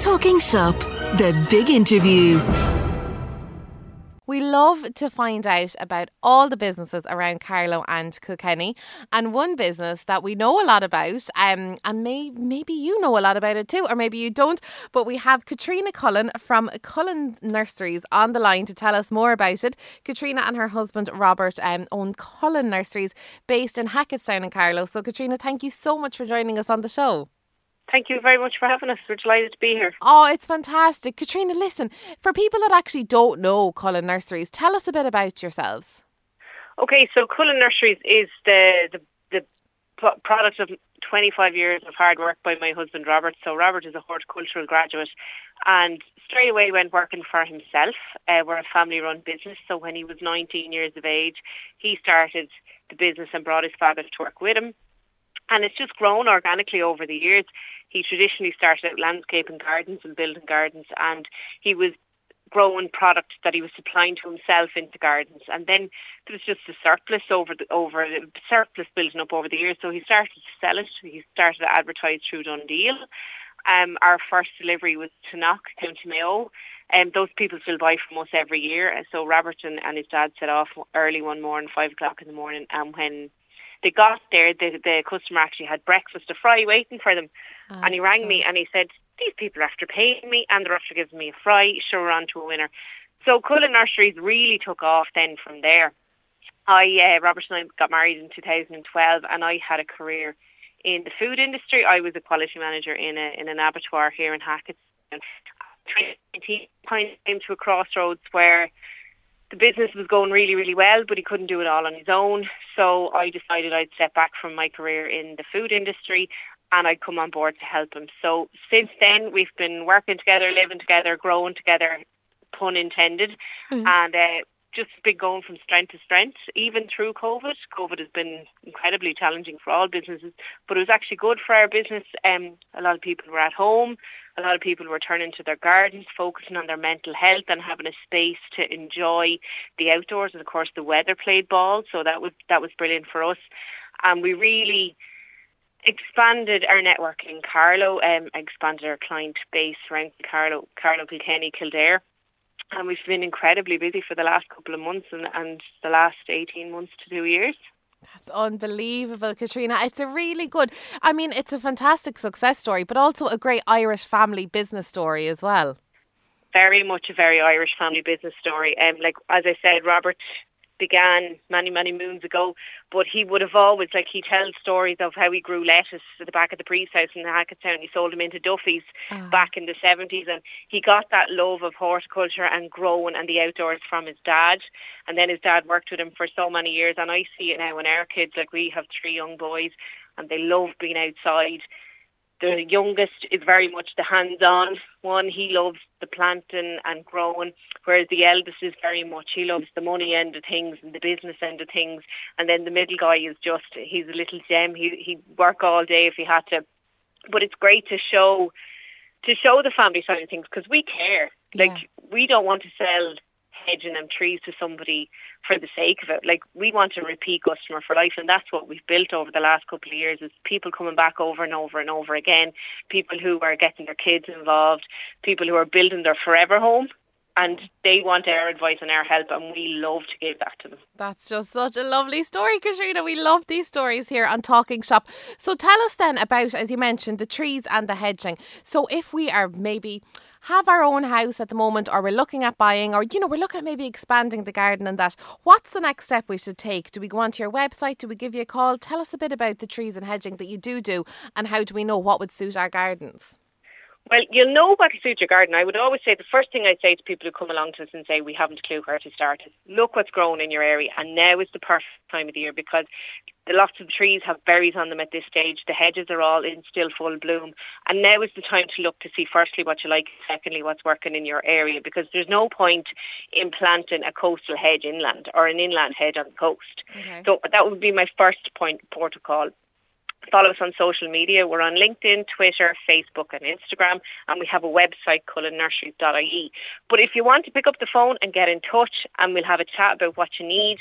Talking Shop, the big interview. We love to find out about all the businesses around Carlow and Kilkenny, and one business that we know a lot about, um, and may, maybe you know a lot about it too, or maybe you don't. But we have Katrina Cullen from Cullen Nurseries on the line to tell us more about it. Katrina and her husband Robert um, own Cullen Nurseries, based in Hacketstown in Carlow. So, Katrina, thank you so much for joining us on the show. Thank you very much for having us. We're delighted to be here. Oh, it's fantastic. Katrina, listen, for people that actually don't know Cullen Nurseries, tell us a bit about yourselves. Okay, so Cullen Nurseries is the, the, the product of 25 years of hard work by my husband Robert. So Robert is a horticultural graduate and straight away went working for himself. Uh, we're a family run business. So when he was 19 years of age, he started the business and brought his father to work with him. And it's just grown organically over the years. He traditionally started out landscaping gardens and building gardens, and he was growing product that he was supplying to himself into gardens. And then there was just a surplus over the over the surplus building up over the years. So he started to sell it. He started to advertise through DoneDeal. Um, our first delivery was to Knock, County Mayo. And um, those people still buy from us every year. So Robert and, and his dad set off early one morning, five o'clock in the morning, and when they got there, the, the customer actually had breakfast, a fry waiting for them. Oh, and he rang me and he said, these people are after paying me and they're after giving me a fry. Sure, we're on to a winner. So Cullen Nurseries really took off then from there. I, uh, Robert and I got married in 2012 and I had a career in the food industry. I was a quality manager in a in an abattoir here in Hackett. 2019 came to a crossroads where the business was going really, really well, but he couldn't do it all on his own. So I decided I'd step back from my career in the food industry and I'd come on board to help him. So since then, we've been working together, living together, growing together, pun intended, mm-hmm. and uh, just been going from strength to strength, even through COVID. COVID has been incredibly challenging for all businesses, but it was actually good for our business. Um, a lot of people were at home. A lot of people were turning to their gardens, focusing on their mental health and having a space to enjoy the outdoors. And of course, the weather played ball, so that was that was brilliant for us. And we really expanded our network in Carlow, um, expanded our client base around Carlow, Carlow, Kilkenny, Kildare and we've been incredibly busy for the last couple of months and, and the last 18 months to two years. That's unbelievable, Katrina. It's a really good, I mean, it's a fantastic success story, but also a great Irish family business story as well. Very much a very Irish family business story. Um, like as I said, Robert began many, many moons ago. But he would have always, like, he tells stories of how he grew lettuce at the back of the priest house in the Hacketstown. He sold them into Duffy's oh. back in the 70s. And he got that love of horticulture and growing and the outdoors from his dad. And then his dad worked with him for so many years. And I see it now in our kids, like, we have three young boys and they love being outside the youngest is very much the hands-on one. He loves the planting and growing, whereas the eldest is very much he loves the money end of things and the business end of things. And then the middle guy is just he's a little gem. He he'd work all day if he had to, but it's great to show to show the family side of things because we care. Like yeah. we don't want to sell hedging them trees to somebody for the sake of it. Like we want a repeat customer for life, and that's what we've built over the last couple of years. Is people coming back over and over and over again. People who are getting their kids involved. People who are building their forever home. And they want our advice and our help, and we love to give that to them. That's just such a lovely story, Katrina. We love these stories here on Talking Shop. So, tell us then about, as you mentioned, the trees and the hedging. So, if we are maybe have our own house at the moment or we're looking at buying or you know we're looking at maybe expanding the garden and that what's the next step we should take do we go onto your website do we give you a call tell us a bit about the trees and hedging that you do do and how do we know what would suit our gardens well, you'll know what will suit your garden. I would always say the first thing I'd say to people who come along to us and say we haven't a clue where to start is look what's growing in your area, and now is the perfect time of the year because the lots of trees have berries on them at this stage. The hedges are all in still full bloom, and now is the time to look to see firstly what you like, secondly what's working in your area because there's no point in planting a coastal hedge inland or an inland hedge on the coast. Okay. So that would be my first point protocol follow us on social media. We're on LinkedIn, Twitter, Facebook, and Instagram, and we have a website, cullennurseries.ie. But if you want to pick up the phone and get in touch, and we'll have a chat about what you need.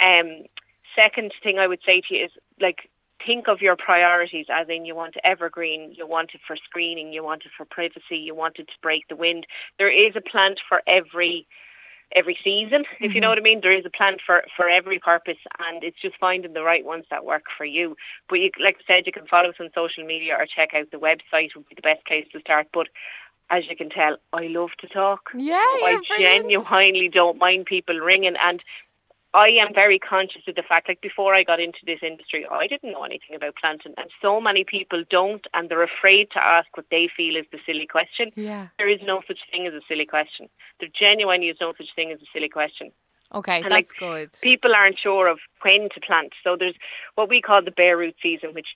Um, second thing I would say to you is like think of your priorities as in you want evergreen, you want it for screening, you want it for privacy, you want it to break the wind. There is a plant for every every season, if mm-hmm. you know what I mean. There is a plant for, for every purpose and it's just finding the right ones that work for you. But you, like I said, you can follow us on social media or check out the website would be the best place to start. But as you can tell, I love to talk. Yeah, I genuinely don't mind people ringing and I am very conscious of the fact, like before I got into this industry, I didn't know anything about planting, and so many people don't, and they're afraid to ask what they feel is the silly question. Yeah. There is no such thing as a silly question. There genuinely is no such thing as a silly question. Okay, and that's like, good. People aren't sure of when to plant, so there's what we call the bare root season, which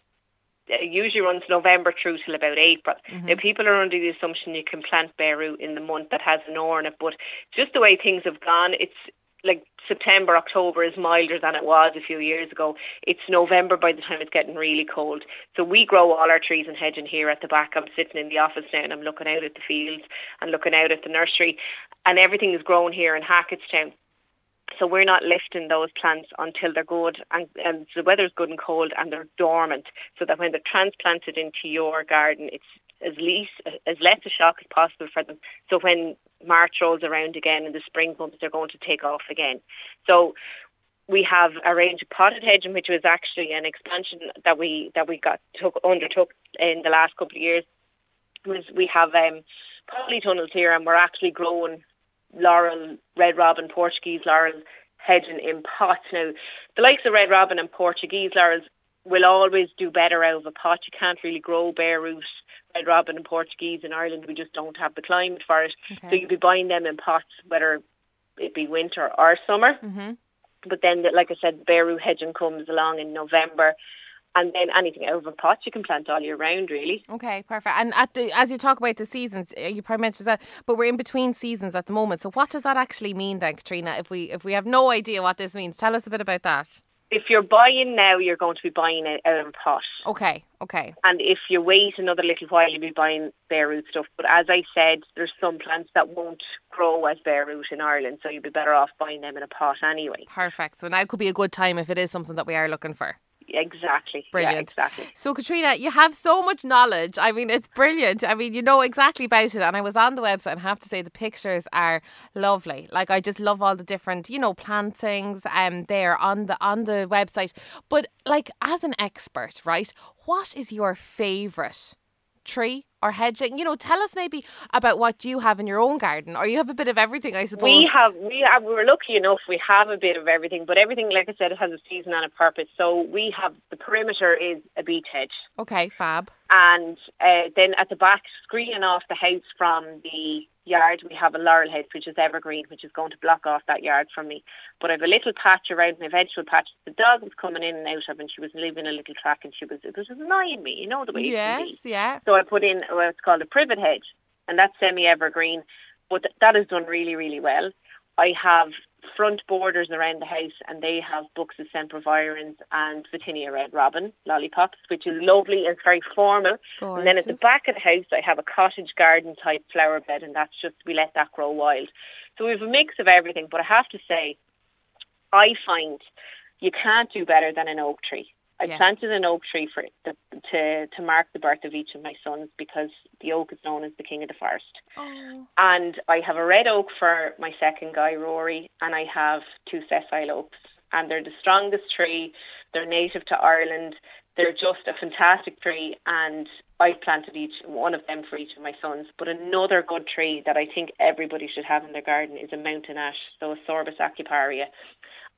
uh, usually runs November through till about April. Mm-hmm. Now, people are under the assumption you can plant bare root in the month that has an ore in it, but just the way things have gone, it's like September, October is milder than it was a few years ago. It's November by the time it's getting really cold. So we grow all our trees and hedging here at the back. I'm sitting in the office now and I'm looking out at the fields and looking out at the nursery and everything is grown here in Hacketstown. So we're not lifting those plants until they're good and, and the weather's good and cold and they're dormant so that when they're transplanted into your garden, it's as least as less a shock as possible for them. So when March rolls around again and the spring months, they're going to take off again. So we have a range of potted hedging, which was actually an expansion that we that we got took undertook in the last couple of years. Was we have um, polytunnels here, and we're actually growing laurel, red robin, Portuguese laurel hedging in pots. Now, the likes of red robin and Portuguese laurels will always do better out of a pot. You can't really grow bare root red robin and Portuguese in Ireland. We just don't have the climate for it. Okay. So you'd be buying them in pots, whether it be winter or summer. Mm-hmm. But then, like I said, bare root hedging comes along in November and then anything out of a pot you can plant all year round really okay perfect and at the as you talk about the seasons uh, you probably mentioned that but we're in between seasons at the moment so what does that actually mean then katrina if we if we have no idea what this means tell us a bit about that if you're buying now, you're going to be buying it out of a pot. Okay, okay. And if you wait another little while, you'll be buying bare root stuff. But as I said, there's some plants that won't grow as bare root in Ireland, so you'd be better off buying them in a pot anyway. Perfect. So now could be a good time if it is something that we are looking for. Exactly. Brilliant. Yeah, exactly. So, Katrina, you have so much knowledge. I mean, it's brilliant. I mean, you know exactly about it. And I was on the website and I have to say the pictures are lovely. Like, I just love all the different, you know, plantings um, there on the on the website. But, like, as an expert, right, what is your favourite tree or hedging? You know, tell us maybe about what you have in your own garden, or you have a bit of everything, I suppose. We have, we uh, have, we're lucky enough. We have a bit of everything, but everything, like I said, it has a season and a purpose. So we have the perimeter is a beech hedge. Okay, fab. And uh, then at the back, screening off the house from the yard, we have a laurel hedge, which is evergreen, which is going to block off that yard from me. But I have a little patch around my vegetable patch. The dog was coming in and out of, and she was leaving a little track, and she was it was annoying me, you know the way yes, yeah. So I put in what's called a privet hedge, and that's semi-evergreen, but th- that is done really, really well. I have front borders around the house and they have Buxus sempervirens and Photinia red robin lollipops, which is lovely and very formal. Gorgeous. And then at the back of the house, I have a cottage garden type flower bed, and that's just we let that grow wild. So we have a mix of everything. But I have to say, I find you can't do better than an oak tree. I Yeah. planted an oak tree for the, to to mark the birth of each of my sons because the oak is known as the king of the forest. Oh, And I have a red oak for my second guy, Rory, and I have two sessile oaks. And they're the strongest tree. They're native to Ireland. They're just a fantastic tree. And I planted each one of them for each of my sons. But another good tree that I think everybody should have in their garden is a mountain ash, so a Sorbus aucuparia.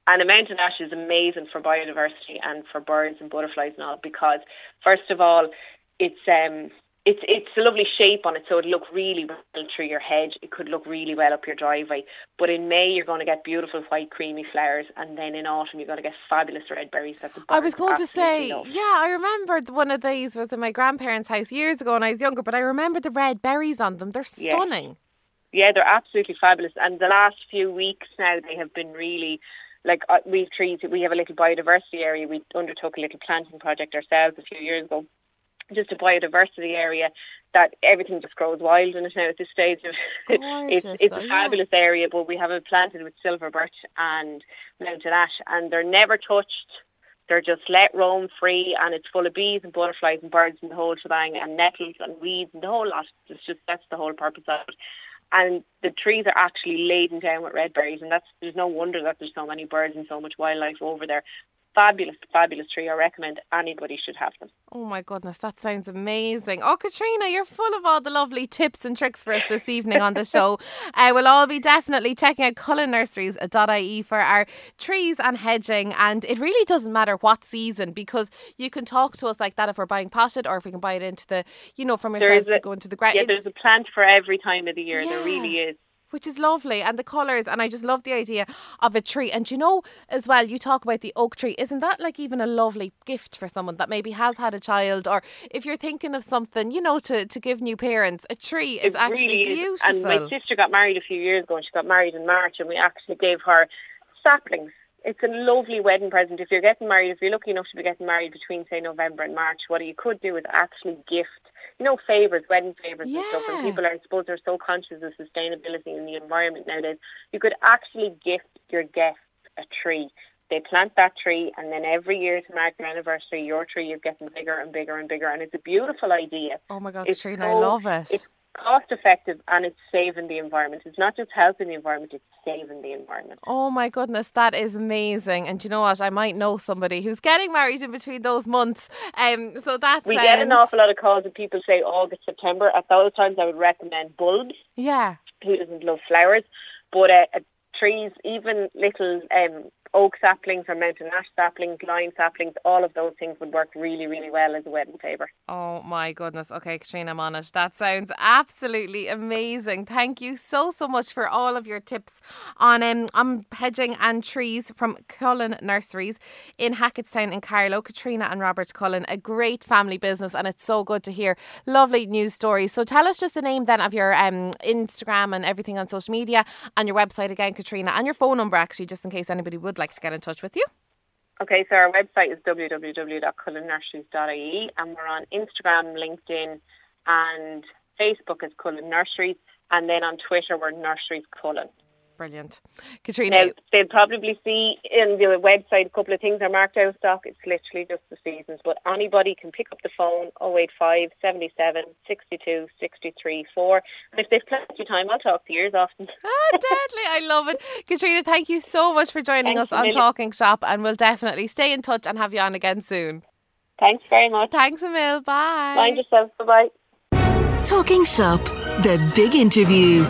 And a mountain ash is amazing for biodiversity and for birds and butterflies and all because, first of all, it's um, it's it's a lovely shape on it, so it'll look really well through your hedge. It could look really well up your driveway. But in May, you're going to get beautiful white creamy flowers, and then in autumn, you're going to get fabulous red berries. That the I was going to say, love. yeah, I remembered one of these was in my grandparents' house years ago when I was younger, but I remember the red berries on them. They're Yeah. stunning. Yeah, they're absolutely fabulous. And the last few weeks now, they have been really like uh, we've trees. We have a little biodiversity area. We undertook a little planting project ourselves a few years ago, just a biodiversity area that everything just grows wild in it now at this stage. it's it's though, a yeah. fabulous area, but we have it planted with silver birch and mountain ash, and they're never touched they're just let roam free and it's full of bees and butterflies and birds and the whole shebang and nettles and weeds and the whole lot. It's just that's the whole purpose of it. And the trees are actually laden down with red berries and that's there's no wonder that there's so many birds and so much wildlife over there fabulous, fabulous tree. I recommend anybody should have them. Oh my goodness, that sounds amazing. Oh, Katrina, you're full of all the lovely tips and tricks for us this evening on the show. Uh, we'll all be definitely checking out cullennurseries.ie for our trees and hedging. And it really doesn't matter what season because you can talk to us like that if we're buying potted or if we can buy it into the, you know, from ourselves to go into the ground. Yeah, there's a plant for every time of the year. Yeah. There really is which is lovely and the colours and I just love the idea of a tree. And you know as well you talk about the oak tree isn't that like even a lovely gift for someone that maybe has had a child? Or if you're thinking of something you know to, to give new parents a tree is actually really beautiful is. and my sister got married a few years ago and she got married in March and we actually gave her saplings. It's a lovely wedding present. If you're getting married if you're lucky enough to be getting married between say November and March what you could do is actually gift you know, favours, wedding favours yeah. and stuff. And people are, I suppose, are so conscious of sustainability in the environment nowadays. You could actually gift your guests a tree. They plant that tree, and then every year to mark their anniversary, your tree is getting bigger and bigger and bigger. And it's a beautiful idea. Oh my God, it's Katrina, so, I love it. It's cost effective and it's saving the environment. It's not just helping the environment, it's saving the environment. Oh my goodness, that is amazing. And you know what? I might know somebody who's getting married in between those months. Um so that's We sounds... get an awful lot of calls and people say August, September. At those times I would recommend bulbs. Yeah. Who doesn't love flowers? But uh, trees, even little um, oak saplings or mountain ash saplings, lime saplings, all of those things would work really, really well as a wedding favour. Oh my goodness. Okay, Katrina, I'm on it. That sounds absolutely amazing. Thank you so, so much for all of your tips on um, on hedging and trees from Cullen Nurseries in Hacketstown in Carlow. Katrina and Robert Cullen, a great family business, and it's so good to hear lovely news stories. So tell us just the name then of your um, Instagram and everything on social media and your website again, Katrina, and your phone number actually, just in case anybody would like like to get in touch with you? Okay, so our website is www.cullennurseries.ie and we're on Instagram, LinkedIn and Facebook as Cullen Nurseries and then on Twitter we're Nurseries Cullen. Brilliant. Katrina. Now, they'll probably see in the website a couple of things are marked out of stock. It's literally just the seasons. But anybody can pick up the phone 085 77 62 63 4. And if they've plenty of time, I'll talk to yours often. ah, deadly. I love it. Katrina, thank you so much for joining Thanks us on Talking Shop. And we'll definitely stay in touch and have you on again soon. Thanks very much. Thanks, Emil. Bye. Mind yourself. Bye bye. Talking Shop, the big interview.